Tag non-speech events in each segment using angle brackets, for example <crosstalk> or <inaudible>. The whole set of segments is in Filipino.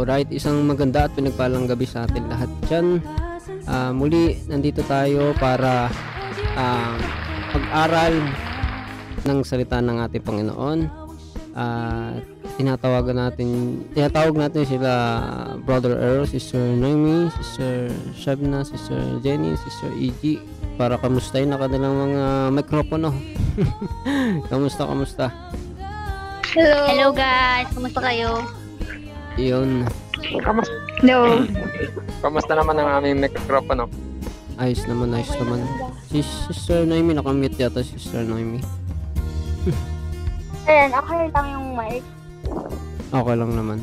Alright, isang maganda at pinagpalang gabi sa atin lahat dyan. Ah, muli, nandito tayo para ah, pag-aral ng salita ng ating Panginoon. Ah, tinatawagan natin, tinatawag natin sila Brother Earl, Sister Noemi, Sister Shabna, Sister Jenny, Sister E.G. para kamustahin na kanilang mga mikropono. <laughs> kamusta, kamusta? Hello. Hello guys, kumusta kayo? Yun, Kamusta, Hello. kamusta naman ang aming mikropono? ayos naman, ayos naman. Si Sister Noemi, nakamute yata si Sister Noemi. <laughs> Ayan, okay lang yung mic. Okay lang naman.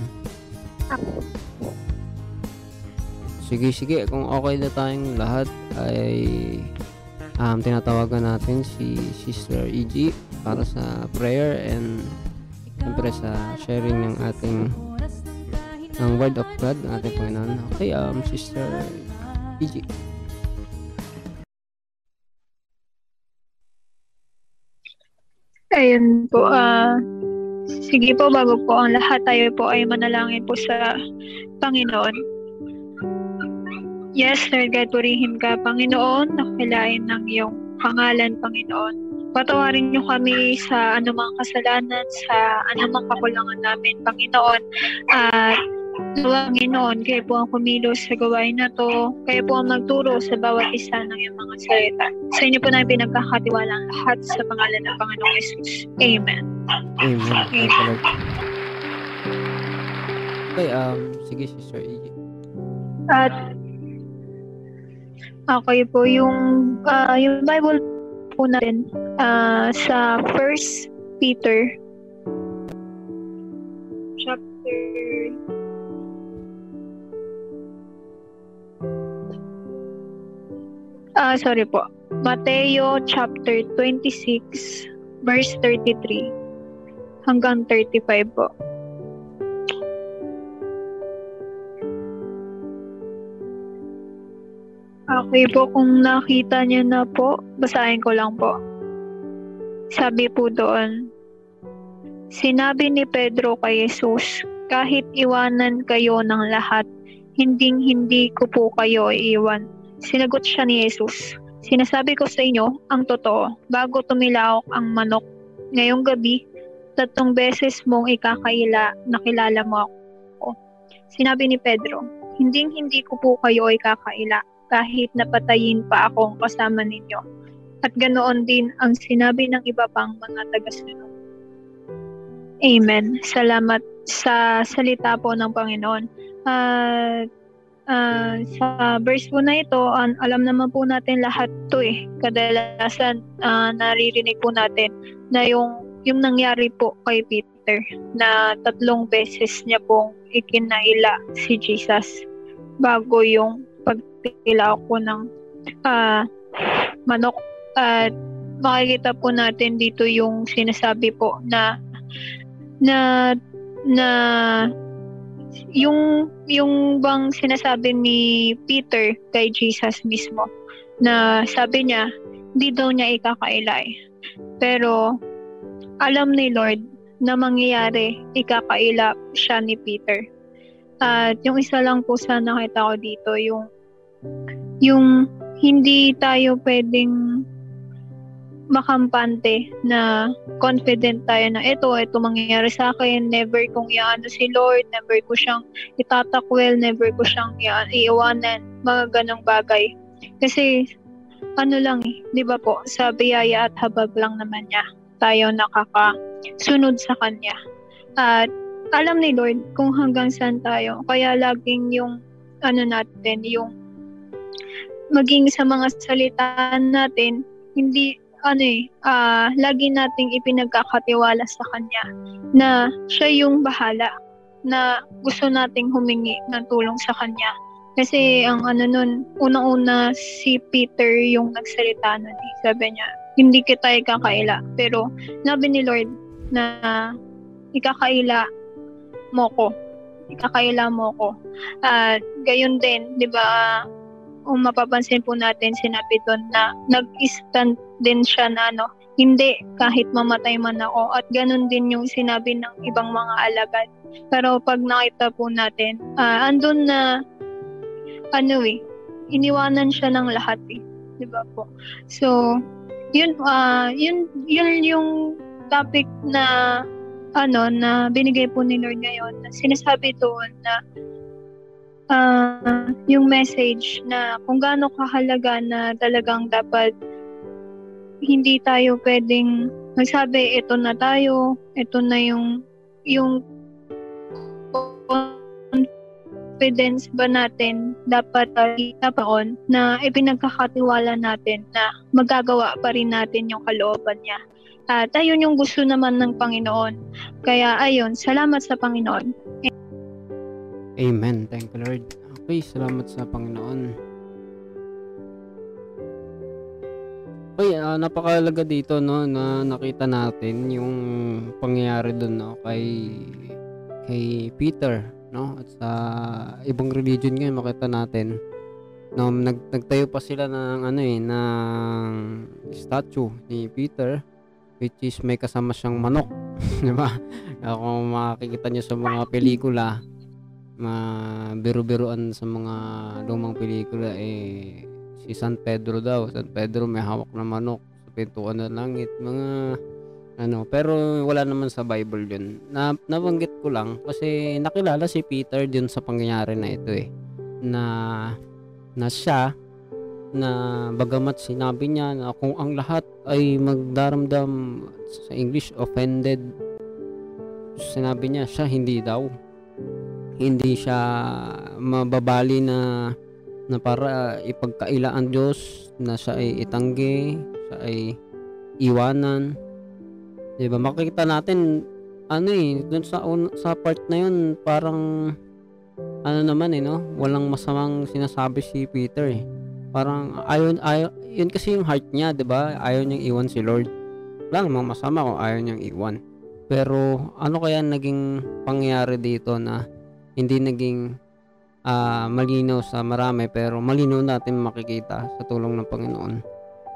Sige, sige. Kung okay na tayong lahat, ay um, tinatawagan natin si Sister EG para sa prayer and siyempre sa sharing ng ating ng Word of God, ng ating Panginoon. Okay, um, Sister EG. Ayun po. ah sige po, bago po ang lahat, tayo po ay manalangin po sa Panginoon. Yes, Lord God, purihin ka, Panginoon. Nakilain ng iyong pangalan, Panginoon. Patawarin niyo kami sa anumang kasalanan, sa anumang kakulangan namin, Panginoon. At Panginoon, kayo po ang kumilos sa gawain na to. Kayo po ang magturo sa bawat isa ng iyong mga salita. Sa inyo po namin pinagkakatiwala ang lahat sa pangalan ng Panginoong Yesus. Amen. Amen. Lord. Okay, um, sige, Sister EG. At okay po yung ah, yung Bible po natin ah, sa First Peter chapter Ah, sorry po. Mateo chapter 26 verse 33 hanggang 35 po. Okay po, kung nakita niyo na po, basahin ko lang po. Sabi po doon, Sinabi ni Pedro kay Jesus, kahit iwanan kayo ng lahat, hinding hindi ko po kayo iiwan. Sinagot siya ni Jesus, Sinasabi ko sa inyo ang totoo, bago tumilaok ang manok ngayong gabi, tatlong beses mong ikakaila nakilala mo ako. Sinabi ni Pedro, hinding hindi ko po kayo ikakaila kahit napatayin pa akong kasama ninyo. At ganoon din ang sinabi ng iba pang mga tagasunod. Amen. Salamat sa salita po ng Panginoon. At ah, sa verse po na ito, an- alam naman po natin lahat to eh. Kadalasan ah, naririnig po natin na yung yung nangyari po kay Peter na tatlong beses niya pong ikinaila si Jesus bago yung pagtila ko ng ah, manok at makikita po natin dito yung sinasabi po na na na yung yung bang sinasabi ni Peter kay Jesus mismo na sabi niya hindi daw niya ikakailay. Pero alam ni Lord na mangyayari ikakaila siya ni Peter. At yung isa lang po sa nakita ko dito yung yung hindi tayo pwedeng makampante na confident tayo na ito, ito mangyayari sa akin, never kong iano si Lord, never ko siyang itatakwil, never ko siyang iiwanan, mga ganong bagay. Kasi, ano lang eh, di ba po, sa biyaya at habag lang naman niya, tayo nakakasunod sa Kanya. At alam ni Lord kung hanggang saan tayo, kaya laging yung, ano natin, yung maging sa mga salita natin, hindi ano eh, ah, lagi nating ipinagkakatiwala sa kanya na siya yung bahala na gusto nating humingi ng tulong sa kanya. Kasi ang ano nun, unang-una si Peter yung nagsalita nun. Eh. Sabi niya, hindi kita ikakaila. Pero nabi ni Lord na ikakaila mo ko. Ikakaila mo ko. At gayon din, di ba, kung mapapansin po natin, sinabi doon na nag-stand din siya na ano, hindi kahit mamatay man ako at ganun din yung sinabi ng ibang mga alagad. Pero pag nakita po natin, ah andun na ano eh, iniwanan siya ng lahat eh. 'Di ba po? So, yun ah yun yun yung topic na ano na binigay po ni Lord ngayon na sinasabi doon na ah, yung message na kung gaano kahalaga na talagang dapat hindi tayo pwedeng magsabi ito na tayo, ito na yung yung confidence ba natin dapat tapaon na ipinagkakatiwala natin na magagawa pa rin natin yung kalooban niya. At ayun yung gusto naman ng Panginoon. Kaya ayun, salamat sa Panginoon. Amen. Thank you, Lord. Okay, salamat sa Panginoon. Uy, ah, napakalaga dito no na nakita natin yung pangyayari doon no kay kay Peter no at sa ibang religion ngayon makita natin no nag, nagtayo pa sila ng ano eh ng statue ni Peter which is may kasama siyang manok <laughs> di ba? Kung makikita niyo sa mga pelikula ma biro-biroan sa mga lumang pelikula eh si San Pedro daw. San Pedro may hawak na manok. Sa pintuan ng langit mga ano. Pero wala naman sa Bible yun. Na, nabanggit ko lang kasi nakilala si Peter din sa pangyayari na ito eh. Na na siya na bagamat sinabi niya na kung ang lahat ay magdaramdam sa English offended sinabi niya siya hindi daw. Hindi siya mababali na na para ipagkaila ang Diyos na siya ay itanggi siya ay iwanan. 'di ba? Makikita natin ano eh dun sa un- sa part na yun parang ano naman eh no? Walang masamang sinasabi si Peter eh. Parang ayon ayon yun kasi yung heart niya 'di ba? Ayaw niyang iwan si Lord. Wala namang masama kung ayaw niyang iwan. Pero ano kaya naging pangyayari dito na hindi naging ah, malinaw sa marami pero malinaw natin makikita sa tulong ng Panginoon.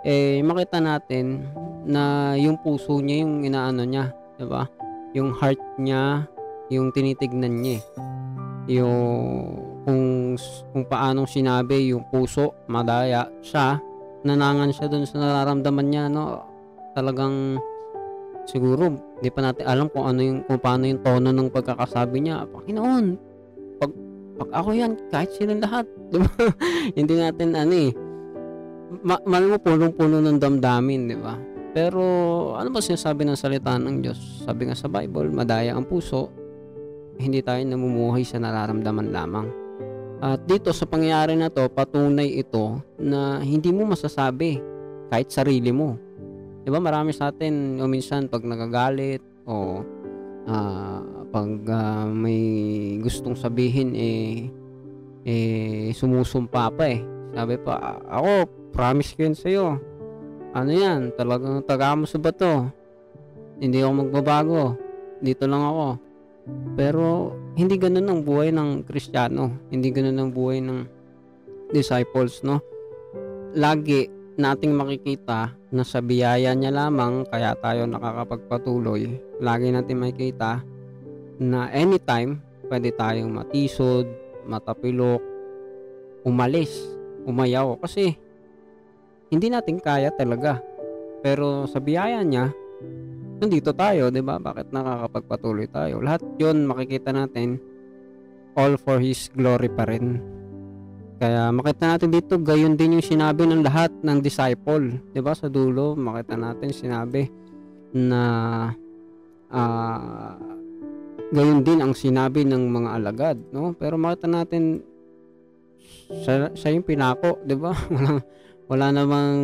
Eh makita natin na yung puso niya yung inaano niya, 'di ba? Yung heart niya, yung tinitignan niya. eh. Yung kung kung paanong sinabi yung puso, madaya siya, nanangan siya dun sa nararamdaman niya, no? Talagang siguro hindi pa natin alam kung ano yung kung paano yung tono ng pagkakasabi niya. Panginoon, pag ako yan, kahit sino lahat, <laughs> di ba? hindi natin ano eh. Ma- mo punong-puno ng damdamin, di ba? Pero ano ba sinasabi ng salita ng Diyos? Sabi nga sa Bible, madaya ang puso, hindi tayo namumuhay sa nararamdaman lamang. At dito sa pangyayari na to, patunay ito na hindi mo masasabi kahit sarili mo. 'Di ba? Marami sa atin o minsan pag nagagalit o ah, pag ah, may gustong sabihin eh eh sumusumpa pa eh. Sabi pa, ako promise ko yun sa'yo. Ano yan? Talagang taga mo sa bato. Hindi ako magbabago. Dito lang ako. Pero hindi ganun ang buhay ng Kristiyano. Hindi ganun ang buhay ng disciples, no? Lagi nating makikita na sa biyaya niya lamang kaya tayo nakakapagpatuloy. Lagi natin makikita na anytime pwede tayong matisod, matapilok, umalis, umayaw kasi hindi natin kaya talaga. Pero sa biyaya niya, nandito tayo, 'di ba? Bakit nakakapagpatuloy tayo? Lahat 'yon makikita natin all for his glory pa rin. Kaya makita natin dito, gayon din yung sinabi ng lahat ng disciple. 'Di ba Sa dulo, makita natin sinabi na ah gayon din ang sinabi ng mga alagad, no? Pero makita natin siya, siya yung pinako, <laughs> 'di ba? Wala wala namang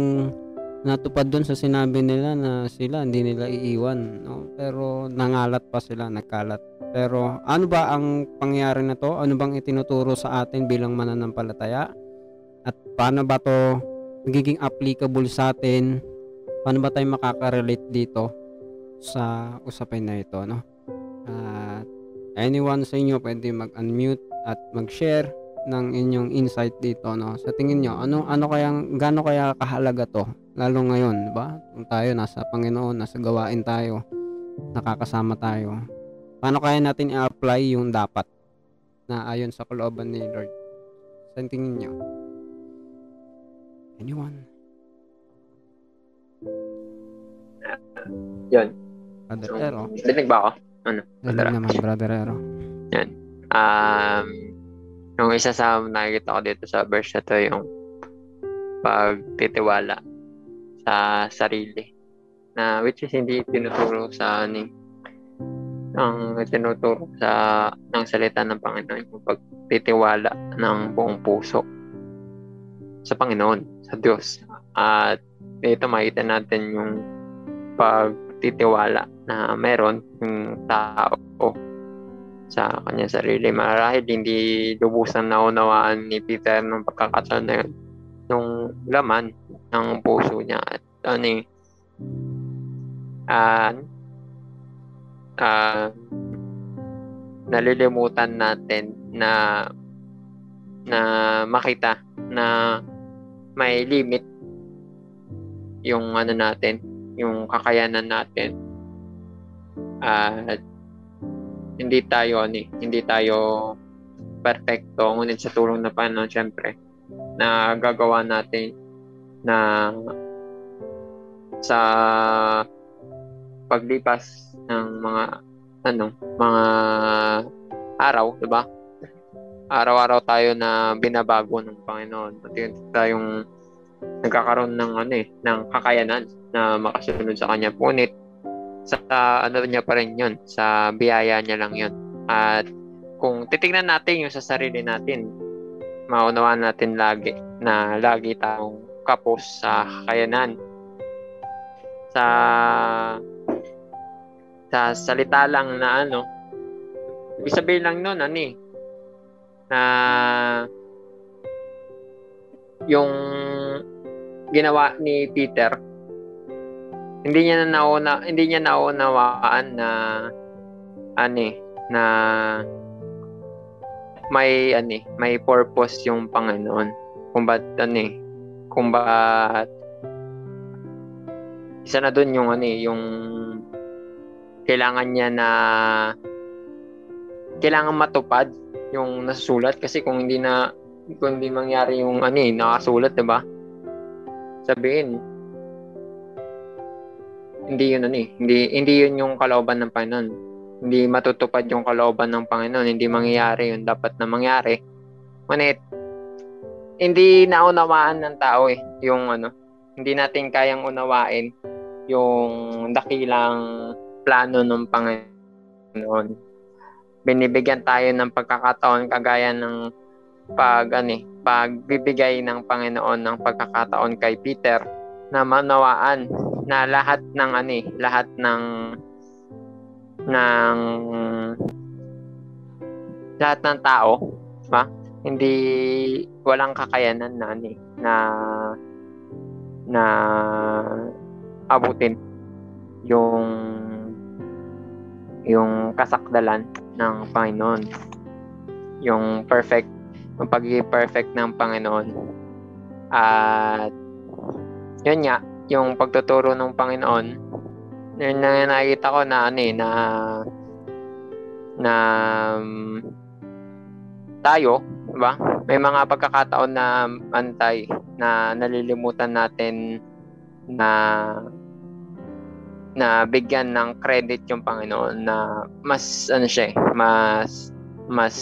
natupad doon sa sinabi nila na sila hindi nila iiwan, no? Pero nangalat pa sila, nagkalat. Pero ano ba ang pangyayari na to? Ano bang itinuturo sa atin bilang mananampalataya? At paano ba to magiging applicable sa atin? Paano ba tayo makaka-relate dito sa usapin na ito, no? At anyone sa inyo pwede mag-unmute at mag-share ng inyong insight dito no. Sa tingin niyo, ano ano kaya gaano kaya kahalaga to lalo ngayon, 'di ba? Kung tayo nasa Panginoon, nasa gawain tayo, nakakasama tayo. Paano kaya natin i-apply yung dapat na ayon sa kalooban ni Lord? Sa tingin niyo? Anyone? Yun. Brother Ero. Dinig ba ako? Galing naman, Brother Ero. Um, yung isa sa nakikita ko dito sa verse na to, yung pagtitiwala sa sarili. Na which is hindi tinuturo sa ano eh, ang tinuturo sa ng salita ng Panginoon yung pagtitiwala ng buong puso sa Panginoon, sa Diyos. At dito makita natin yung pagtitiwala na meron yung tao sa kanya sarili. Marahil hindi lubusan na unawaan ni Peter ng pagkakataon na yun. Yung laman ng puso niya at ano eh, ah, ah, nalilimutan natin na na makita na may limit yung ano natin, yung kakayanan natin. At hindi tayo ano, hindi tayo perfecto ngunit sa tulong na Panginoon syempre na gagawa natin na sa paglipas ng mga ano mga araw, 'di ba? Araw-araw tayo na binabago ng Panginoon. Pati tayong nagkakaroon ng ano eh, ng kakayanan na makasunod sa kanya. Ngunit sa ano niya pa rin 'yon, sa biyaya niya lang 'yon. At kung titingnan natin yung sa sarili natin, maunawaan natin lagi na lagi tayong kapos sa kakayanan. Sa sa salita lang na ano, ibig sabihin lang nun, ano eh, na yung ginawa ni Peter hindi niya na nauna hindi niya naunawaan na ano eh, na may ano eh, may purpose yung Panginoon kung ba't ano eh, kung ba't isa na doon yung ano yung kailangan niya na kailangan matupad yung nasusulat kasi kung hindi na kung hindi mangyari yung ano eh, nakasulat, 'di ba? Sabihin, hindi yun ano eh, hindi hindi yun yung kalooban ng Panginoon. Hindi matutupad yung kalooban ng Panginoon, hindi mangyayari yung dapat na mangyari. Ngunit hindi naunawaan ng tao eh, yung ano, hindi natin kayang unawain yung dakilang plano ng Panginoon. Binibigyan tayo ng pagkakataon kagaya ng pag ano, eh, pagbibigay ng Panginoon ng pagkakataon kay Peter na manawaan na lahat ng ano, eh, lahat ng ng lahat ng tao, ba? Hindi walang kakayanan na ano, eh, na na abutin yung yung kasakdalan ng Panginoon. Yung perfect, yung pagiging perfect ng Panginoon. At yun nga, yung pagtuturo ng Panginoon, yun na nakikita ko na ano eh, na na um, tayo, di ba? May mga pagkakataon na antay na nalilimutan natin na na bigyan ng credit yung Panginoon na mas ano siya, eh, mas mas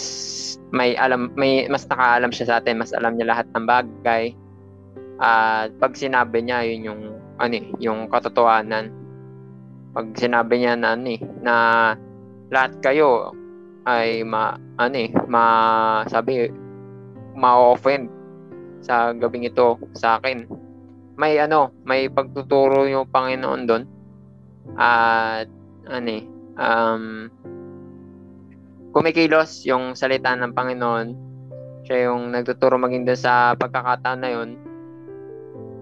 may alam may mas nakaalam siya sa atin, mas alam niya lahat ng bagay. At pag sinabi niya yun yung ano eh, yung katotohanan. Pag sinabi niya na ano eh, na lahat kayo ay ma ano eh, ma sabi ma-offend sa gabing ito sa akin. May ano, may pagtuturo yung Panginoon doon at ano eh, um, kumikilos yung salita ng Panginoon. Siya yung nagtuturo maging doon sa pagkakataon na yun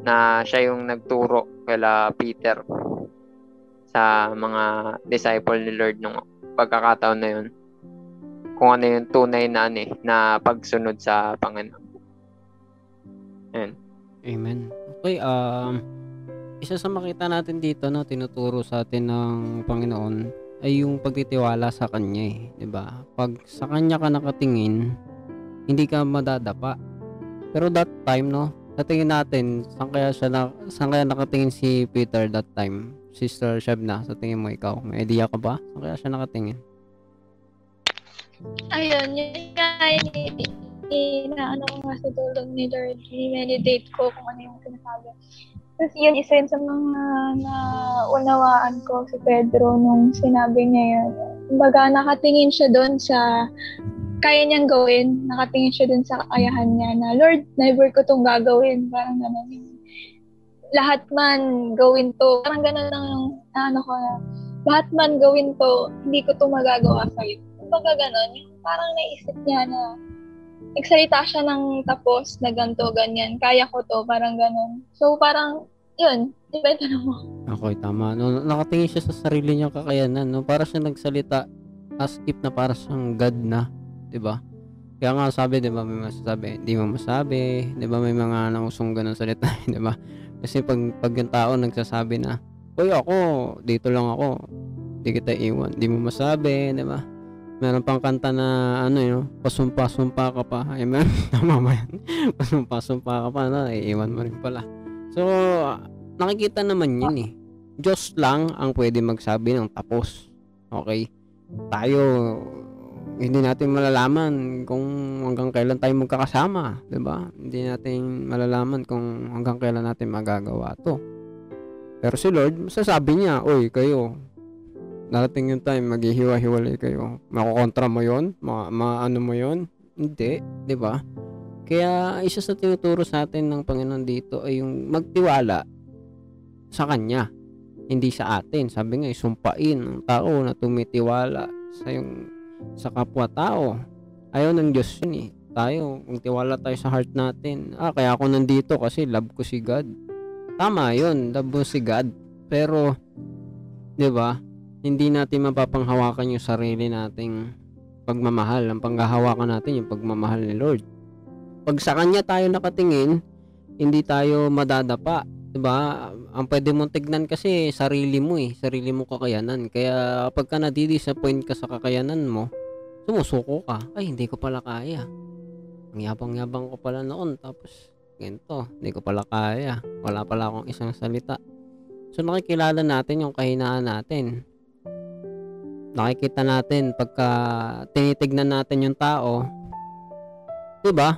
na siya yung nagturo kala Peter sa mga disciple ni Lord nung pagkakataon na yun. kung ano yung tunay na ano eh, na pagsunod sa Panginoon. Yan. Amen. Okay, um, isa sa makita natin dito no, tinuturo sa atin ng Panginoon ay yung pagtitiwala sa Kanya eh, 'di ba? Pag sa Kanya ka nakatingin, hindi ka madadapa. Pero that time no, sa tingin natin, saan kaya siya na, saan kaya nakatingin si Peter that time? Sister Shabna, sa tingin mo ikaw, may idea ka ba? Saan kaya siya nakatingin? Ayun, yun nga, na ano ko nga sa tulog ni Lord, i-meditate ko kung ano yung sinasabi. Tapos yun, isa yun sa mga naunawaan ko si Pedro nung sinabi niya yun. Kumbaga, nakatingin siya doon sa kaya niyang gawin, nakatingin siya dun sa kakayahan niya na, Lord, never ko tong gagawin. Parang ganun. Lahat man gawin to. Parang ganun yung, ano ko na, lahat man gawin to, hindi ko to magagawa sa'yo. Kumbaga ganun, yung parang naisip niya na, nagsalita siya ng tapos na ganto, ganyan. Kaya ko to, parang ganun. So, parang, yun, depende na mo. Okay, tama. No, nakatingin siya sa sarili niyang kakayanan. No? Para siya nagsalita as if na para siyang God na. 'Di ba? Kaya nga sabi, 'di ba, may masasabi, hindi mo masabi, 'di ba? May mga nausong ganun salita, <laughs> 'di ba? Kasi pag pag yung tao nagsasabi na, "Uy, ako, dito lang ako. Hindi kita iwan." Hindi mo masabi, 'di ba? Meron pang kanta na ano yun, pasumpa-sumpa ka pa. Ay, man, <laughs> tama ba yan? pasumpa-sumpa ka pa, no? Iiwan mo rin pala. So, nakikita naman yun eh. Diyos lang ang pwede magsabi ng tapos. Okay? Tayo, hindi natin malalaman kung hanggang kailan tayo magkakasama, 'di ba? Hindi natin malalaman kung hanggang kailan natin magagawa 'to. Pero si Lord, masasabi niya, "Oy, kayo, darating yung time maghihiwa-hiwalay kayo. Makokontra mo 'yon? Ma, ma mo 'yon?" Hindi, 'di ba? Kaya isa sa tinuturo sa atin ng Panginoon dito ay yung magtiwala sa Kanya, hindi sa atin. Sabi nga, sumpain ng tao na tumitiwala sa yung sa kapwa-tao. Ayaw ng Diyos yun eh. Tayo, kung tiwala tayo sa heart natin, ah, kaya ako nandito kasi love ko si God. Tama yun, love mo si God. Pero, di ba, hindi natin mapapanghawakan yung sarili nating pagmamahal. Ang panghahawakan natin yung pagmamahal ni Lord. Pag sa Kanya tayo nakatingin, hindi tayo madadapa. Diba? Ang pwede mong tignan kasi sarili mo eh, sarili mo kakayanan. Kaya pagka nadidisappoint ka sa kakayanan mo, sumusuko ka. Ay, hindi ko pala kaya. Ang yabang-yabang ko pala noon. Tapos, ganito, hindi ko pala kaya. Wala pala akong isang salita. So, nakikilala natin yung kahinaan natin. Nakikita natin pagka tinitignan natin yung tao, 'di ba?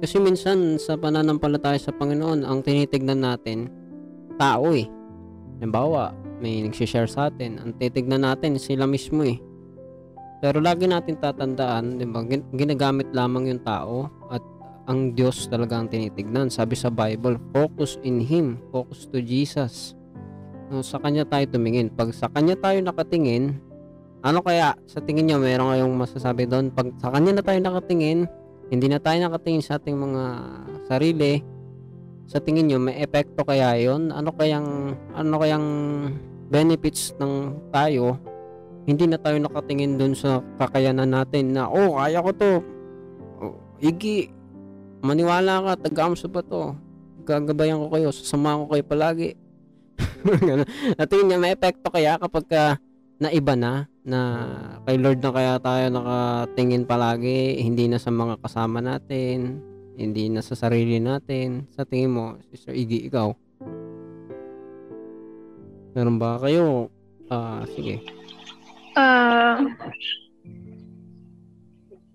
Kasi minsan sa pananampalataya sa Panginoon, ang tinitignan natin, tao eh. Halimbawa, may nagsishare sa atin, ang titignan natin sila mismo eh. Pero lagi natin tatandaan, di ba, ginagamit lamang yung tao at ang Diyos talaga ang tinitignan. Sabi sa Bible, focus in Him, focus to Jesus. No, sa Kanya tayo tumingin. Pag sa Kanya tayo nakatingin, ano kaya sa tingin nyo, meron kayong masasabi doon? Pag sa Kanya na tayo nakatingin, hindi na tayo nakatingin sa ating mga sarili, sa tingin nyo, may epekto kaya yon Ano kayang, ano kayang benefits ng tayo? Hindi na tayo nakatingin dun sa kakayanan natin na, oh, kaya ko to. Oh, igi, maniwala ka, taga-amso pa to. Gagabayan ko kayo, sasama ko kayo palagi. <laughs> Natingin niya, may epekto kaya kapag ka naiba na na kay Lord na kaya tayo nakatingin palagi, hindi na sa mga kasama natin, hindi na sa sarili natin. Sa tingin mo, Sister Iggy, ikaw? Meron ba kayo? Ah, uh, sige. Ah, uh,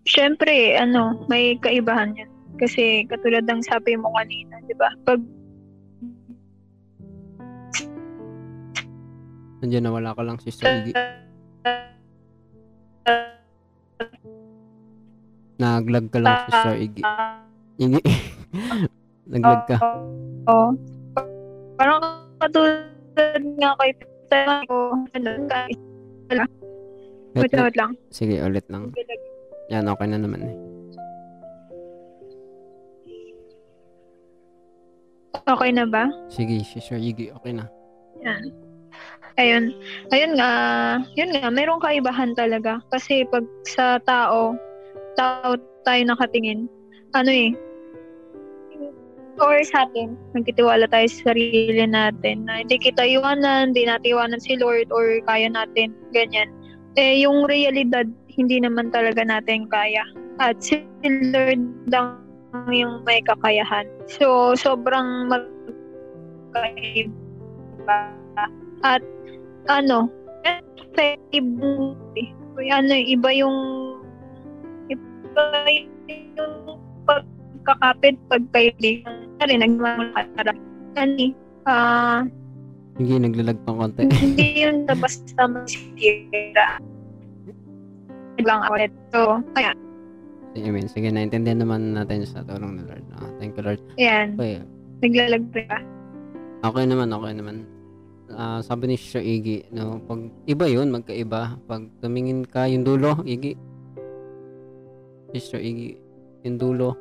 Siyempre, ano, may kaibahan yan. Kasi katulad ng sabi mo kanina, di ba? Pag Nandiyan na wala ka lang, Sister Iggy. Naglag ka lang, Sister Iggy. Iggy. <laughs> Naglag ka. Oo. Oh, parang katulad nga kay ko. Ano, wait, wait lang. Sige, ulit lang. Yan, okay na naman eh. Okay na ba? Sige, Sister Iggy, okay na. Yan ayun, ayun nga, yun nga, merong kaibahan talaga. Kasi pag sa tao, tao tayo nakatingin, ano eh, or sa atin, nagtitiwala tayo sa sarili natin na hindi kita iwanan, hindi natin iwanan si Lord or kaya natin, ganyan. Eh, yung realidad, hindi naman talaga natin kaya. At si Lord lang yung may kakayahan. So, sobrang magkaiba. At, ano, ano, iba yung iba yung pagkakapit pagkaibigan na rin nagmamalakara. Ano, ah, Sige, naglalag pang konti. <laughs> hindi yun na basta masira. lang ako. So, kaya, Amen. Sige, naintindihan naman natin sa tulong ni Lord. Ah, thank you, Lord. yan, Okay, naglalagay ka. okay naman, okay naman. Ah, sabi ni Sister Iggy, no, pag iba yun, magkaiba. Pag tumingin ka yung dulo, Iggy. Sister Iggy, yung dulo.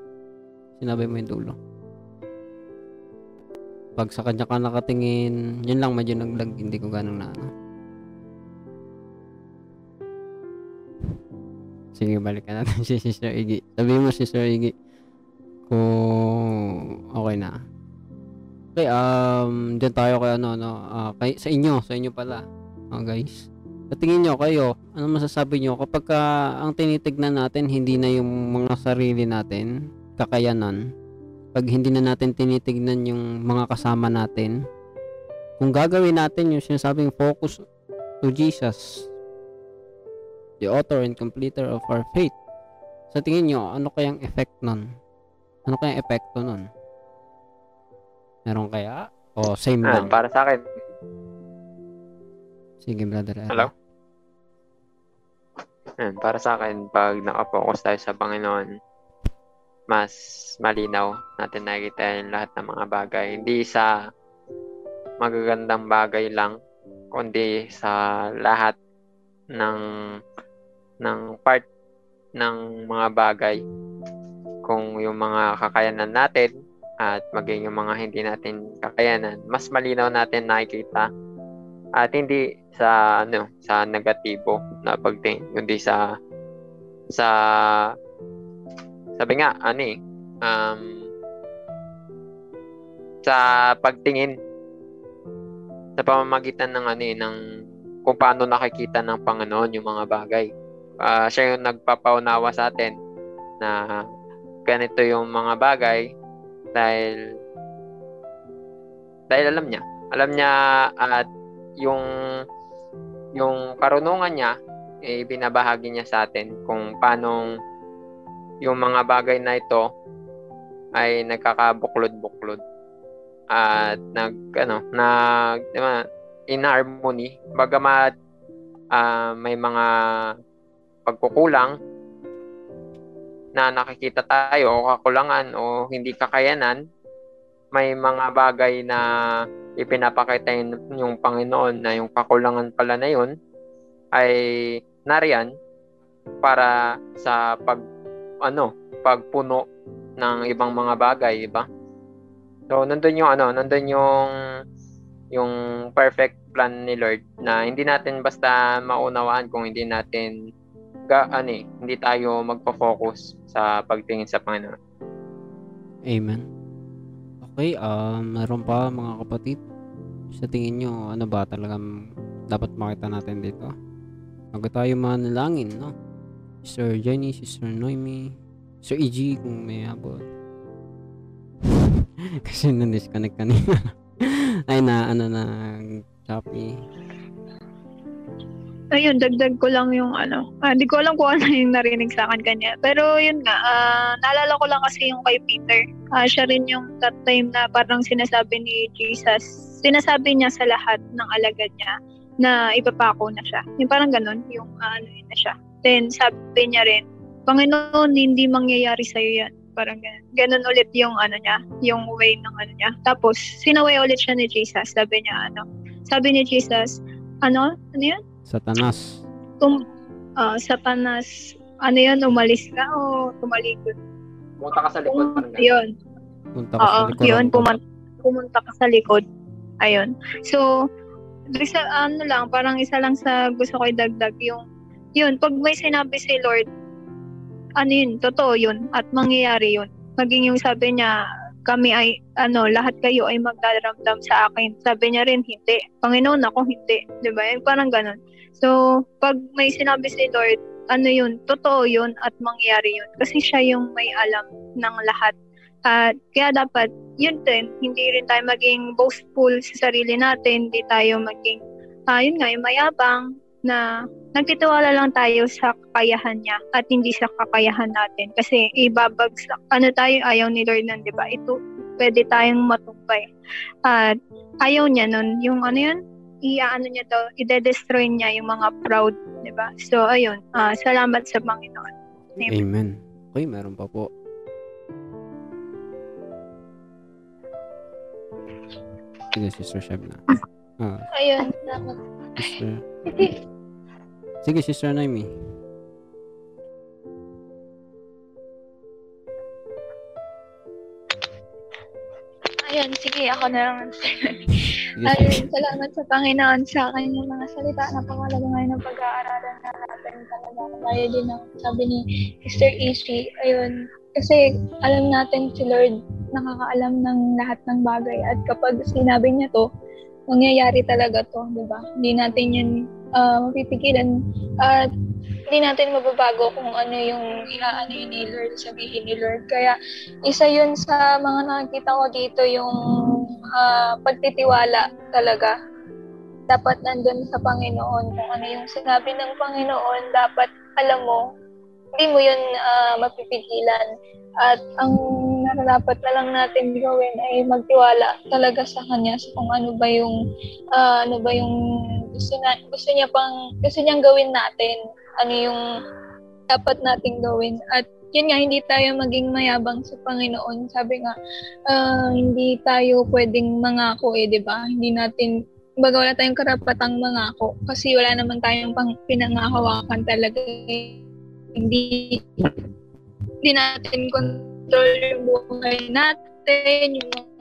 Sinabi mo yung dulo. Pag sa kanya ka nakatingin, yun lang medyo naglag, hindi ko ganong na ano. Sige, balikan natin <laughs> si Sister Iggy. Sabi mo, Sister Iggy, kung okay na. Okay, um, dyan tayo kay ano, ano, ah, kay, sa inyo, sa inyo pala, oh, guys. Sa tingin nyo, kayo, ano masasabi nyo, kapag ka, ang tinitignan natin, hindi na yung mga sarili natin, kakayanan, pag hindi na natin tinitignan yung mga kasama natin, kung gagawin natin yung sinasabing focus to Jesus, the author and completer of our faith, sa tingin nyo, ano kayang effect nun? Ano kayang epekto nun? Meron kaya? O same Ah, lang? para sa akin, Sige, brother. Hello? Yan, para sa akin, pag nakapokus tayo sa Panginoon, mas malinaw natin nakikita yung lahat ng mga bagay. Hindi sa magagandang bagay lang, kundi sa lahat ng ng part ng mga bagay. Kung yung mga kakayanan natin at maging yung mga hindi natin kakayanan, mas malinaw natin nakikita at hindi sa ano sa negatibo na pagtingin kundi sa sa sabi nga ano eh um, sa pagtingin sa pamamagitan ng ano eh ng kung paano nakikita ng Panginoon yung mga bagay. Ah, siya yung nagpapaunawa sa atin na ganito yung mga bagay dahil dahil alam niya. Alam niya at yung yung karunungan niya eh binabahagi niya sa atin kung paano yung mga bagay na ito ay nagkakabuklod-buklod at nag ano nag di ba, in harmony bagamat ah, may mga pagkukulang na nakikita tayo o kakulangan o hindi kakayanan may mga bagay na ipinapakita yun yung Panginoon na yung kakulangan pala na yun ay nariyan para sa pag ano pagpuno ng ibang mga bagay, di ba? So nandun yung ano, nandun yung yung perfect plan ni Lord na hindi natin basta maunawaan kung hindi natin ga, ano eh, hindi tayo magpo-focus sa pagtingin sa Panginoon. Amen. Okay, um, meron pa mga kapatid. Sa tingin nyo, ano ba talagang dapat makita natin dito? Bago tayo manalangin, no? Sir Jenny, Sister Noemi, Sir EG kung may abot. <laughs> Kasi na-disconnect kanina. <laughs> Ay na, ano na, choppy. Ayun, dagdag ko lang yung ano. Ah, Hindi ko alam kung ano yung narinig sa akin kanya. Pero yun nga, ah, naalala ko lang kasi yung kay Peter. Ah, siya rin yung that time na parang sinasabi ni Jesus, sinasabi niya sa lahat ng alagad niya na ipapako na siya. Yung parang ganun, yung ah, ano yun na siya. Then sabi niya rin, Panginoon, hindi mangyayari sa'yo yan. Parang ganun. Ganun ulit yung ano niya, yung way ng ano niya. Tapos, sinaway ulit siya ni Jesus. Sabi niya, ano, sabi ni Jesus, ano, ano yun? Satanas. tum ah, satanas ano yun umalis ka o tumalikod Pumunta ka sa likod ganun. yun Punta ko sa oo likuran yun ko. pumunta, pumunta ka sa likod ayun so isa ano lang parang isa lang sa gusto ko idagdag yung yun pag may sinabi si Lord ano yun, totoo yun at mangyayari yun. Maging yung sabi niya, kami ay, ano, lahat kayo ay magdaramdam sa akin. Sabi niya rin, hindi. Panginoon ako, hindi. Di ba? Parang ganun. So, pag may sinabi si Lord, ano yun, totoo yun at mangyayari yun. Kasi siya yung may alam ng lahat. At kaya dapat, yun din, hindi rin tayo maging boastful sa sarili natin, hindi tayo maging, uh, yun nga, yung mayabang, na nagtitiwala lang tayo sa kakayahan niya at hindi sa kakayahan natin. Kasi ibabagsak, ano tayo, ayaw ni Lord nun, di ba? Ito, pwede tayong matumpay. At ayaw niya nun, yung ano yun, i-ano niya daw, i-destroy niya yung mga proud, di ba? So, ayun, uh, salamat sa Panginoon. Amen. Amen. Okay, meron pa po. Sige, Sister Shebna. Ah. Ayun, salamat. Sister. Sige, Sister Naimi. Ayun, sige, ako na lang. <laughs> Ayun, salamat sa Panginoon sa kanyang mga salita. Napakalaga ngayon ng pag-aaralan na natin talaga. Kaya din ang sabi ni Sister Ishi. Ayun, kasi alam natin si Lord nakakaalam ng lahat ng bagay. At kapag sinabi niya to, mangyayari talaga to, di ba? Hindi natin yun uh, mapipigilan at hindi natin mababago kung ano yung iaano yun ni Lord, sabihin ni Lord. Kaya isa yun sa mga nakikita ko dito yung uh, pagtitiwala talaga. Dapat nandun sa Panginoon. Kung ano yung sinabi ng Panginoon, dapat alam mo, hindi mo yun uh, mapipigilan. At ang nararapat na lang natin gawin ay magtiwala talaga sa Kanya sa kung ano ba yung uh, ano ba yung gusto, na, gusto niya pang, gusto niyang gawin natin, ano yung dapat nating gawin. At yun nga, hindi tayo maging mayabang sa Panginoon. Sabi nga, uh, hindi tayo pwedeng mangako eh, di ba? Hindi natin, baga wala tayong karapatang mangako kasi wala naman tayong pang pinangahawakan talaga. Hindi, hindi natin control yung buhay natin, yung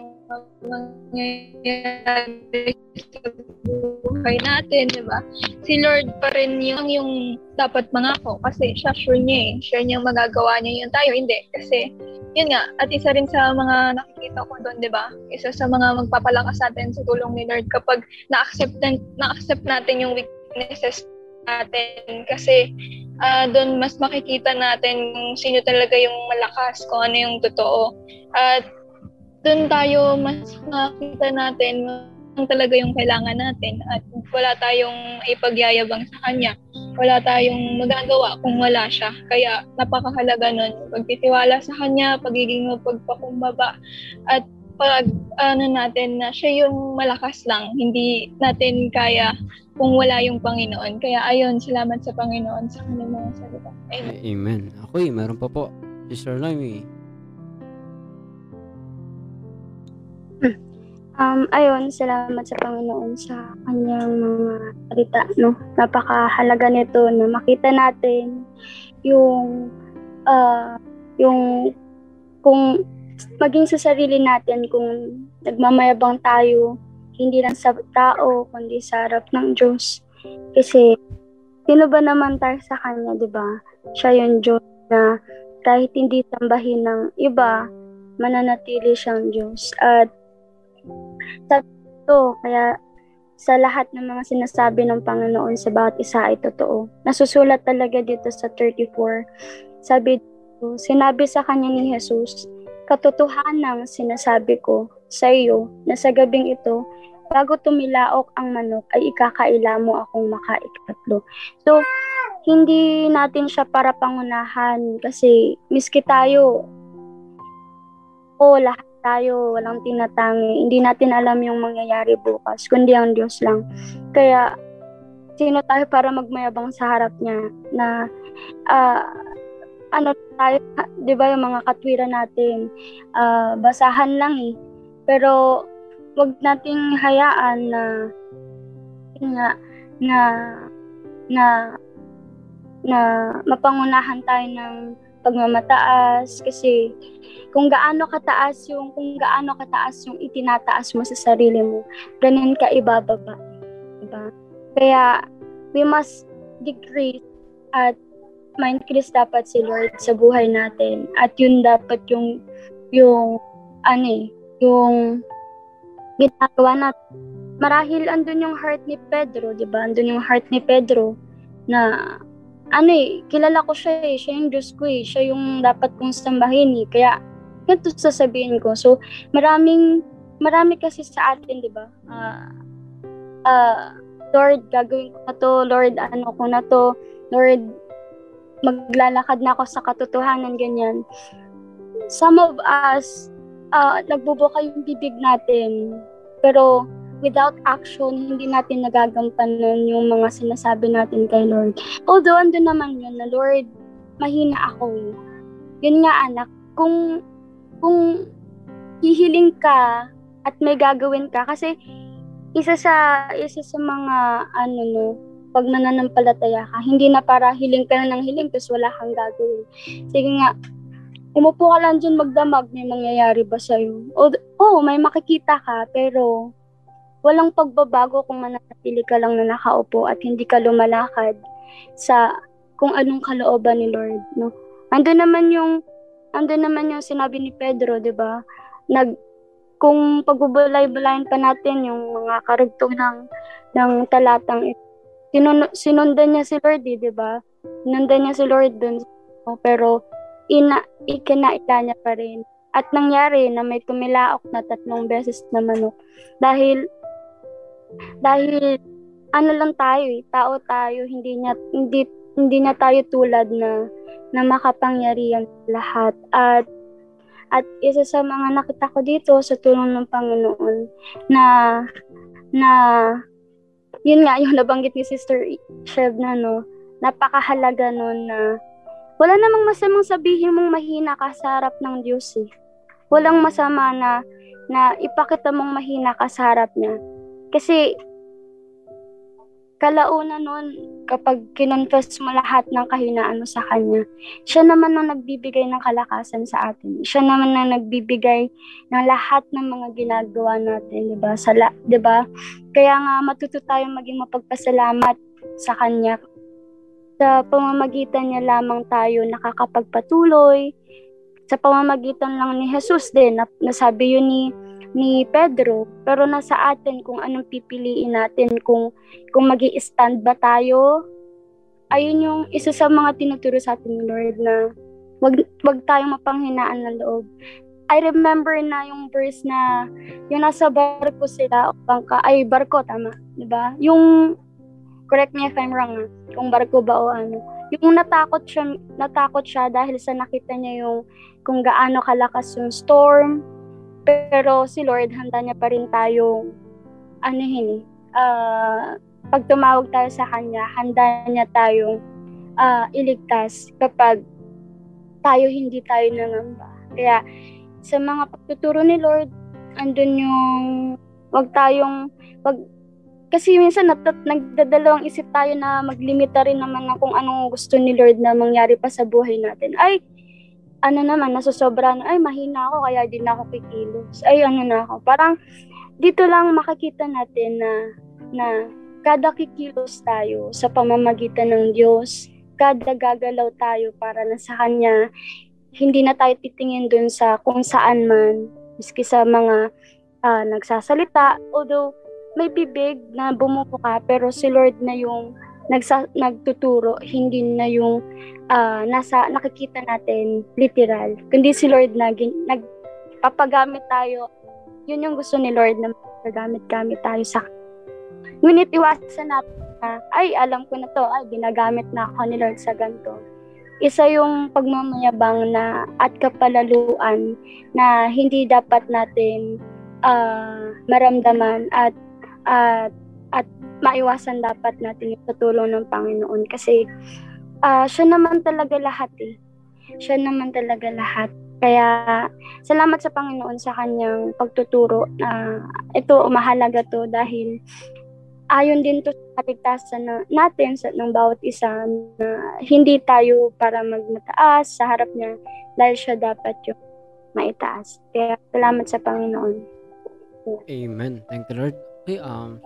mangyayari sa buhay natin, di ba? Si Lord pa rin yung, yung dapat mangako kasi siya sure niya eh. Sure niya magagawa niya yun. Tayo hindi. Kasi yun nga, at isa rin sa mga nakikita ko doon, di ba? Isa sa mga magpapalakas natin sa tulong ni Lord kapag na-accept, na-accept natin yung weaknesses natin kasi uh, doon mas makikita natin kung sino talaga yung malakas, kung ano yung totoo. At doon tayo mas makita natin ang talaga yung kailangan natin at wala tayong ipagyayabang sa kanya. Wala tayong magagawa kung wala siya. Kaya napakahalaga nun. Pagtitiwala sa kanya, pagiging mapagpakumbaba at pag ano natin na siya yung malakas lang, hindi natin kaya kung wala yung Panginoon. Kaya ayun, salamat sa Panginoon sa kanyang mga salita. Amen. Amen. Ako eh, meron pa po. Sister Laimi, Um, ayun, salamat sa Panginoon sa kanyang mga salita, no? Napakahalaga nito na makita natin yung uh, yung kung maging sa sarili natin kung nagmamayabang tayo hindi lang sa tao kundi sa harap ng Diyos. Kasi sino ba naman tayo sa kanya, 'di ba? Siya yung Diyos na kahit hindi sambahin ng iba, mananatili siyang Diyos. At sa to, kaya sa lahat ng mga sinasabi ng Panginoon sa bawat isa ay totoo. Nasusulat talaga dito sa 34. Sabi dito, sinabi sa kanya ni Jesus, katotohanan sinasabi ko sa iyo na sa gabing ito, bago tumilaok ang manok ay ikakaila mo akong makaikatlo. So, hindi natin siya para pangunahan kasi miski tayo, o lahat tayo, walang tinatangi. Hindi natin alam yung mangyayari bukas, kundi ang Diyos lang. Kaya, sino tayo para magmayabang sa harap niya na uh, ano tayo, di ba yung mga katwiran natin, uh, basahan lang eh. Pero, wag nating hayaan na nga, na na na mapangunahan tayo ng pagmamataas kasi kung gaano kataas yung kung gaano kataas yung itinataas mo sa sarili mo, ganun ka ibababa. Diba? Kaya we must decrease at mindfulness dapat si Lord sa buhay natin. At yun dapat yung, yung, ano eh, yung ginagawa natin. Marahil andun yung heart ni Pedro, di ba? Andun yung heart ni Pedro na ano eh, kilala ko siya eh, siya yung Diyos ko eh, siya yung dapat kong sambahin eh. Kaya, ganito sasabihin ko. So, maraming, marami kasi sa atin, di ba? Ah, ah, Lord, gagawin ko na to, Lord, ano ko na to, Lord, maglalakad na ako sa katotohanan, ganyan. Some of us, uh, nagbubuka yung bibig natin, pero without action, hindi natin nagagampanan yung mga sinasabi natin kay Lord. Although, ando naman yun na, Lord, mahina ako. Yun nga, anak, kung, kung hihiling ka at may gagawin ka, kasi isa sa, isa sa mga, ano no, pag nananampalataya ka, hindi na para hiling ka na ng hiling tapos wala kang gagawin. Sige nga, umupo ka lang dyan magdamag, may mangyayari ba sa'yo? Oo, oh, may makikita ka, pero walang pagbabago kung mananatili ka lang na nakaupo at hindi ka lumalakad sa kung anong kalooban ni Lord, no? Ando naman yung ando naman yung sinabi ni Pedro, 'di ba? Nag kung pagbubulay-bulayin pa natin yung mga karugtong ng ng talatang ito. Sinun, sinundan niya si Lord, eh, 'di ba? Sinundan niya si Lord dun, no? pero ina ikinaila niya pa rin. At nangyari na may tumilaok na tatlong beses na manok. Dahil dahil ano lang tayo eh, tao tayo, hindi niya hindi hindi na tayo tulad na na makapangyarihan lahat at at isa sa mga nakita ko dito sa tulong ng Panginoon na na yun nga <laughs> yung nabanggit ni Sister Shev na no napakahalaga nun na wala namang masamang sabihin mong mahina ka sa harap ng Diyos eh. Walang masama na na ipakita mong mahina ka sa harap niya. Kasi kalauna noon, kapag kinonfess mo lahat ng kahinaan mo sa Kanya, siya naman ang nagbibigay ng kalakasan sa atin. Siya naman ang nagbibigay ng lahat ng mga ginagawa natin, di ba? Sa la, di ba? Kaya nga matuto tayong maging mapagpasalamat sa Kanya. Sa pamamagitan niya lamang tayo nakakapagpatuloy. Sa pamamagitan lang ni Jesus din, na, nasabi yun ni ni Pedro, pero nasa atin kung anong pipiliin natin, kung, kung mag stand ba tayo. Ayun yung isa sa mga tinuturo sa atin ni Lord na wag, wag tayong mapanghinaan ng loob. I remember na yung verse na yung nasa barko sila o bangka, ay barko, tama, di ba? Yung, correct me if I'm wrong, ah, kung barko ba o ano. Yung natakot siya, natakot siya dahil sa nakita niya yung kung gaano kalakas yung storm, pero si Lord, handa niya pa rin tayong anuhin, uh, pag tumawag tayo sa Kanya, handa niya tayong uh, iligtas kapag tayo hindi tayo nangamba. Kaya sa mga pagtuturo ni Lord, andun yung wag tayong wag kasi minsan nat, nagdadalawang isip tayo na maglimita rin naman na kung anong gusto ni Lord na mangyari pa sa buhay natin. Ay, ano naman, nasusobra na, ay mahina ako kaya din ako kikilos. Ay ano na ako. Parang dito lang makikita natin na na kada kikilos tayo sa pamamagitan ng Diyos, kada gagalaw tayo para na sa Kanya, hindi na tayo titingin dun sa kung saan man, miski sa mga uh, nagsasalita, although may bibig na bumubuka, pero si Lord na yung nagsa, nagtuturo, hindi na yung uh, nasa nakikita natin literal, kundi si Lord na gin, nagpapagamit tayo. Yun yung gusto ni Lord na magagamit-gamit tayo sa Ngunit iwasan natin na, ay, alam ko na to, ay, ginagamit na ako ni Lord sa ganito. Isa yung pagmamayabang na at kapalaluan na hindi dapat natin uh, maramdaman at at at maiwasan dapat natin yung tutulong ng Panginoon kasi uh, siya naman talaga lahat eh. Siya naman talaga lahat. Kaya salamat sa Panginoon sa kanyang pagtuturo na uh, ito mahalaga to dahil ayon din to sa kaligtasan na, natin sa ng bawat isa na hindi tayo para magmataas sa harap niya dahil siya dapat yung maitaas. Kaya salamat sa Panginoon. Amen. Thank the Lord. Okay, um,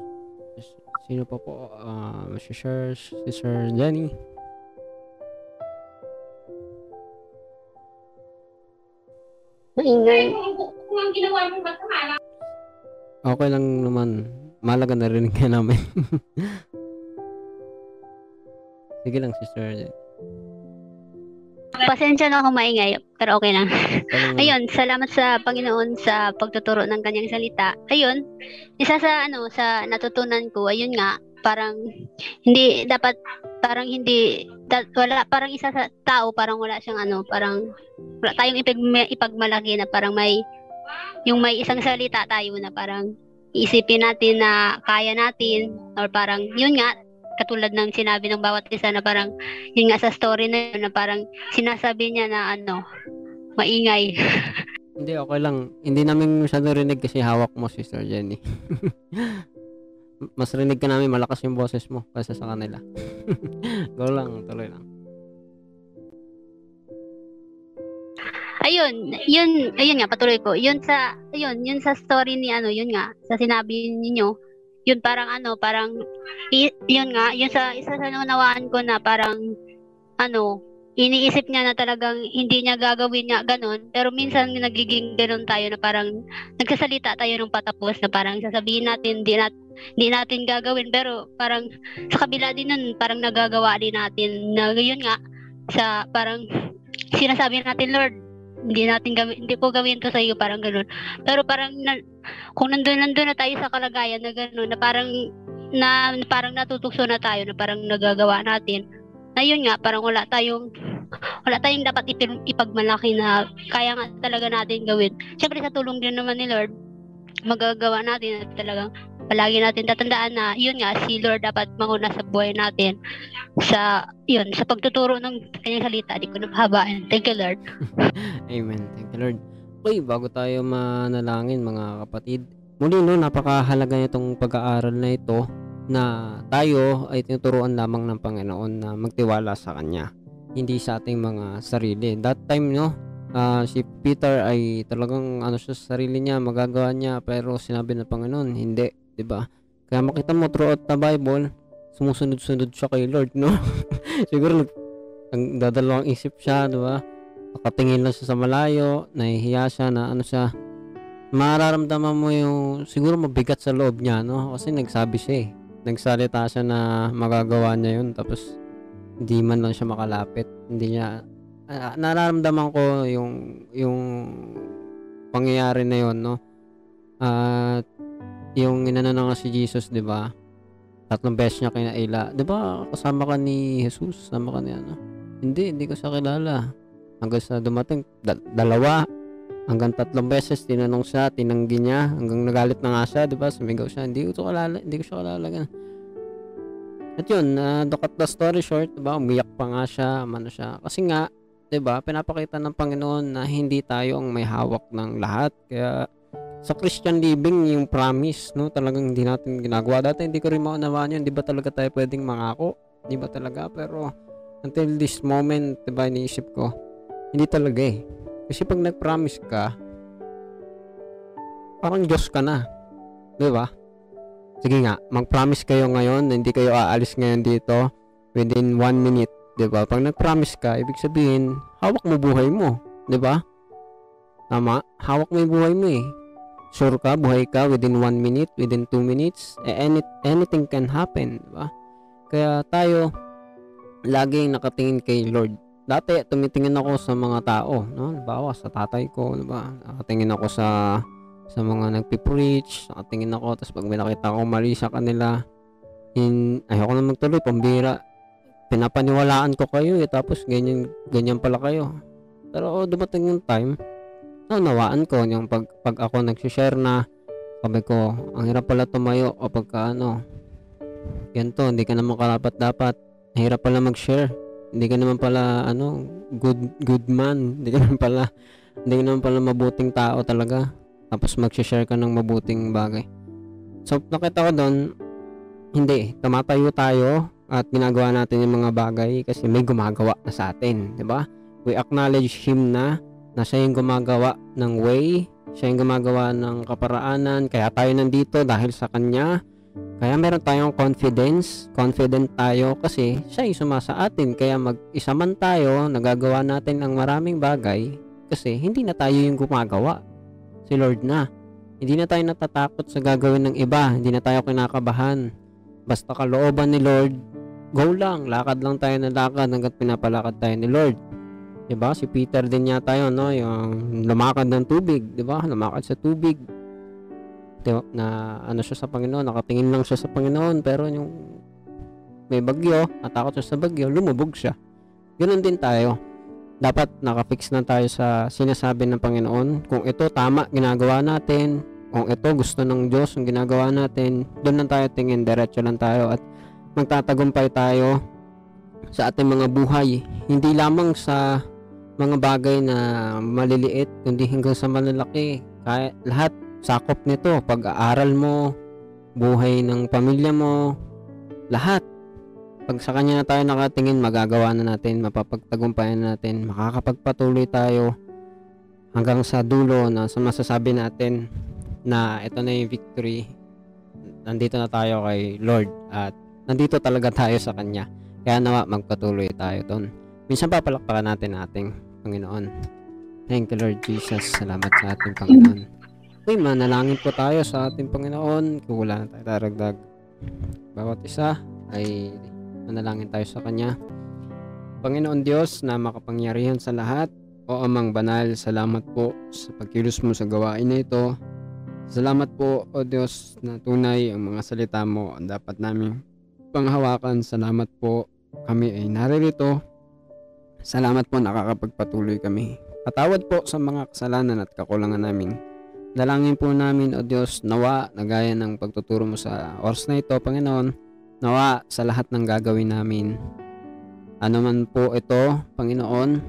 Sino pa po? Ah, uh, si Sir, si Sir Jenny. Maingay. Okay lang naman. Malaga na rin ka namin. <laughs> Sige lang, Sister Jenny. Pasensya na ako maingay, pero okay lang. <laughs> Ayun, salamat sa Panginoon sa pagtuturo ng kanyang salita. Ayun, isa sa ano sa natutunan ko, ayun nga, parang hindi dapat parang hindi da- wala parang isa sa tao parang wala siyang ano, parang wala tayong ipag, ipagmalaki na parang may yung may isang salita tayo na parang isipin natin na kaya natin or parang yun nga katulad ng sinabi ng bawat isa na parang yun nga sa story na yun na parang sinasabi niya na ano maingay <laughs> Hindi, okay lang. Hindi namin masyado rinig kasi hawak mo, Sister Jenny. <laughs> Mas rinig ka namin, malakas yung boses mo kaysa sa kanila. <laughs> Go lang, tuloy lang. ayun, yun, ayun nga, patuloy ko. Yun sa, ayun, yun sa story ni ano, yun nga, sa sinabi ninyo, yun parang ano, parang, yun nga, yun sa, isa sa naunawaan ko na parang, ano, iniisip niya na talagang hindi niya gagawin niya ganun, pero minsan nagiging ganun tayo na parang nagsasalita tayo ng patapos na parang sasabihin natin hindi nat hindi natin gagawin. Pero parang sa kabila din nun parang nagagawa din natin na yun nga sa parang sinasabi natin Lord hindi natin gawin, hindi ko gawin to sa iyo, parang ganun. Pero parang, na, kung nandun, nandun na tayo sa kalagayan na ganun, na parang, na parang natutukso na tayo, na parang nagagawa natin, na yun nga, parang wala tayong, wala tayong dapat ipagmalaki na kaya nga talaga natin gawin. Siyempre sa tulong din naman ni Lord, magagawa natin at talagang palagi natin tatandaan na yun nga si Lord dapat manguna sa buhay natin sa yun sa pagtuturo ng kanyang salita di ko na mahabain thank you Lord <laughs> Amen. Thank you, Lord. Okay, bago tayo manalangin mga kapatid. Muli no, napakahalaga nitong pag-aaral na ito na tayo ay tinuturuan lamang ng Panginoon na magtiwala sa Kanya. Hindi sa ating mga sarili. That time no, ah, si Peter ay talagang ano siya sa sarili niya, magagawa niya pero sinabi ng Panginoon, hindi, 'di ba? Kaya makita mo throughout the Bible, sumusunod-sunod siya kay Lord, no? <laughs> Siguro nag ang dadalawang isip siya, 'di ba? nakatingin lang siya sa malayo, nahihiya siya na ano siya, mararamdaman mo yung siguro mabigat sa loob niya, no? Kasi nagsabi siya eh. Nagsalita siya na magagawa niya yun, tapos hindi man lang siya makalapit. Hindi niya, ah, nararamdaman ko yung, yung pangyayari na yun, no? At yung inano na nga si Jesus, di ba? Tatlong beses niya kinaila. Di ba kasama ka ni Jesus? Kasama ka ni ano? Hindi, hindi ko siya kilala hanggang sa dumating da- dalawa hanggang tatlong beses tinanong siya tinanggi niya hanggang nagalit na nga siya di ba sumigaw siya hindi ko to kalala hindi ko siya kalala ganun. at yun uh, to cut the story short di ba umiyak pa nga siya ano siya kasi nga di ba pinapakita ng Panginoon na hindi tayo ang may hawak ng lahat kaya sa Christian living yung promise no talagang hindi natin ginagawa dati hindi ko rin maunawaan yun di ba talaga tayo pwedeng mangako di ba talaga pero until this moment di ba iniisip ko hindi talaga eh. Kasi pag nag-promise ka, parang Diyos ka na. Di ba? Sige nga, mag-promise kayo ngayon hindi kayo aalis ngayon dito within one minute. Di ba? Pag nag-promise ka, ibig sabihin, hawak mo buhay mo. Di ba? Tama? Hawak mo yung buhay mo eh. Sure ka, buhay ka within one minute, within two minutes, eh, any, anything can happen. Di ba? Kaya tayo, laging nakatingin kay Lord dati tumitingin ako sa mga tao, no? Halimbawa sa tatay ko, 'di ba? Nakatingin ako sa sa mga nagpi-preach, nakatingin ako tapos pag may nakita ko mali sa kanila, in ayoko na magtuloy, pambira. Pinapaniwalaan ko kayo eh, tapos ganyan ganyan pala kayo. Pero oh, dumating yung time, nawaan ko yung pag, pag ako nag-share na sabi ko, ang hirap pala tumayo o pagka ano, ganito, hindi ka naman karapat dapat. Hirap pala mag-share. Hindi ka naman pala ano good good man. <laughs> Hindi ka naman pala hindi ka naman pala mabuting tao talaga. Tapos mag-share ka ng mabuting bagay. So nakita ko doon hindi tumatayo tayo at ginagawa natin yung mga bagay kasi may gumagawa na sa atin di ba? We acknowledge him na na siya yung gumagawa ng way siya yung gumagawa ng kaparaanan kaya tayo nandito dahil sa kanya kaya meron tayong confidence, confident tayo kasi siya yung sumasa atin. Kaya mag-isa man tayo, nagagawa natin ang maraming bagay kasi hindi na tayo yung gumagawa. Si Lord na. Hindi na tayo natatakot sa gagawin ng iba. Hindi na tayo kinakabahan. Basta kalooban ni Lord, go lang. Lakad lang tayo na lakad hanggat pinapalakad tayo ni Lord. 'Di ba? Si Peter din yata 'yon, no? Yung lumakad ng tubig, 'di ba? Lumakad sa tubig. 'Di ba? Na ano siya sa Panginoon, nakatingin lang siya sa Panginoon, pero yung may bagyo, natakot siya sa bagyo, lumubog siya. Ganun din tayo. Dapat nakafix na tayo sa sinasabi ng Panginoon. Kung ito tama ginagawa natin, kung ito gusto ng Diyos yung ginagawa natin, doon lang tayo tingin, diretso lang tayo at magtatagumpay tayo sa ating mga buhay. Hindi lamang sa mga bagay na maliliit, kundi hanggang sa malalaki. Kaya lahat sakop nito, pag-aaral mo, buhay ng pamilya mo, lahat. Pag sa kanya na tayo nakatingin, magagawa na natin, mapapagtagumpayan na natin, makakapagpatuloy tayo hanggang sa dulo na sa masasabi natin na ito na yung victory. Nandito na tayo kay Lord at nandito talaga tayo sa Kanya. Kaya nawa magpatuloy tayo doon. Minsan papalakpakan natin ating Panginoon. Thank you Lord Jesus. Salamat sa ating Panginoon. Uy, manalangin po tayo sa ating Panginoon. Kung wala na tayo daragdag. Bawat isa ay manalangin tayo sa Kanya. Panginoon Diyos na makapangyarihan sa lahat, o Amang Banal, salamat po sa pagkilos mo sa gawain na ito. Salamat po, O Diyos, na tunay ang mga salita mo ang dapat namin panghawakan. Salamat po, kami ay naririto. Salamat po, nakakapagpatuloy kami. Patawad po sa mga kasalanan at kakulangan namin. Dalangin po namin, O Diyos, nawa na gaya ng pagtuturo mo sa oras na ito, Panginoon, nawa sa lahat ng gagawin namin. Ano man po ito, Panginoon,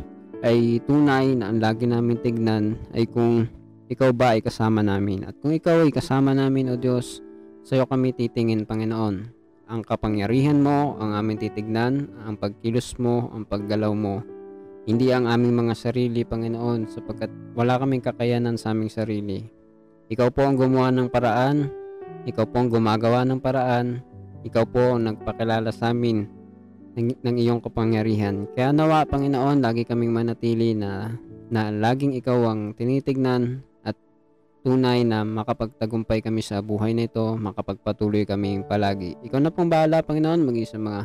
ay tunay na ang lagi namin tignan ay kung ikaw ba ay kasama namin. At kung ikaw ay kasama namin, O Diyos, sa iyo kami titingin, Panginoon. Ang kapangyarihan mo, ang aming titignan, ang pagkilos mo, ang paggalaw mo. Hindi ang aming mga sarili, Panginoon, sapagkat wala kaming kakayanan sa aming sarili. Ikaw po ang gumawa ng paraan, ikaw po ang gumagawa ng paraan, ikaw po ang nagpakilala sa amin ng, ng iyong kapangyarihan. Kaya nawa, Panginoon, lagi kaming manatili na, na laging ikaw ang tinitignan tunay na makapagtagumpay kami sa buhay na ito, makapagpatuloy kaming palagi. Ikaw na pong bahala, Panginoon, maging sa mga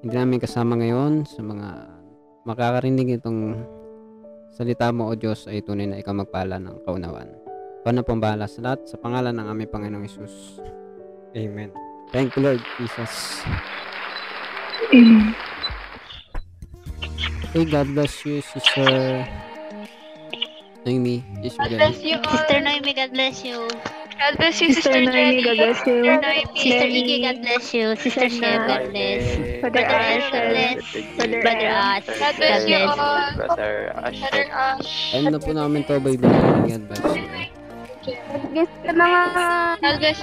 hindi namin kasama ngayon, sa mga makakarinig itong salita mo, O Diyos, ay tunay na ikaw magpala ng kaunawan. Ikaw na pong bahala sa lahat, sa pangalan ng aming Panginoong Isus. Amen. Thank you, Lord Jesus. Amen. Hey, God bless you, Sister Noemi. Yes, God bless you all. Sister Noemi, God bless you. God bless you, Sister Noemi. God bless you. Sister Iggy, God bless you. Sister Shev, God bless. Brother Brother Ash, God bless. Brother Brother Ash. God bless you God all. Brother Ash. Brother Ash. Ano na po namin to, baby. God bless you. God bless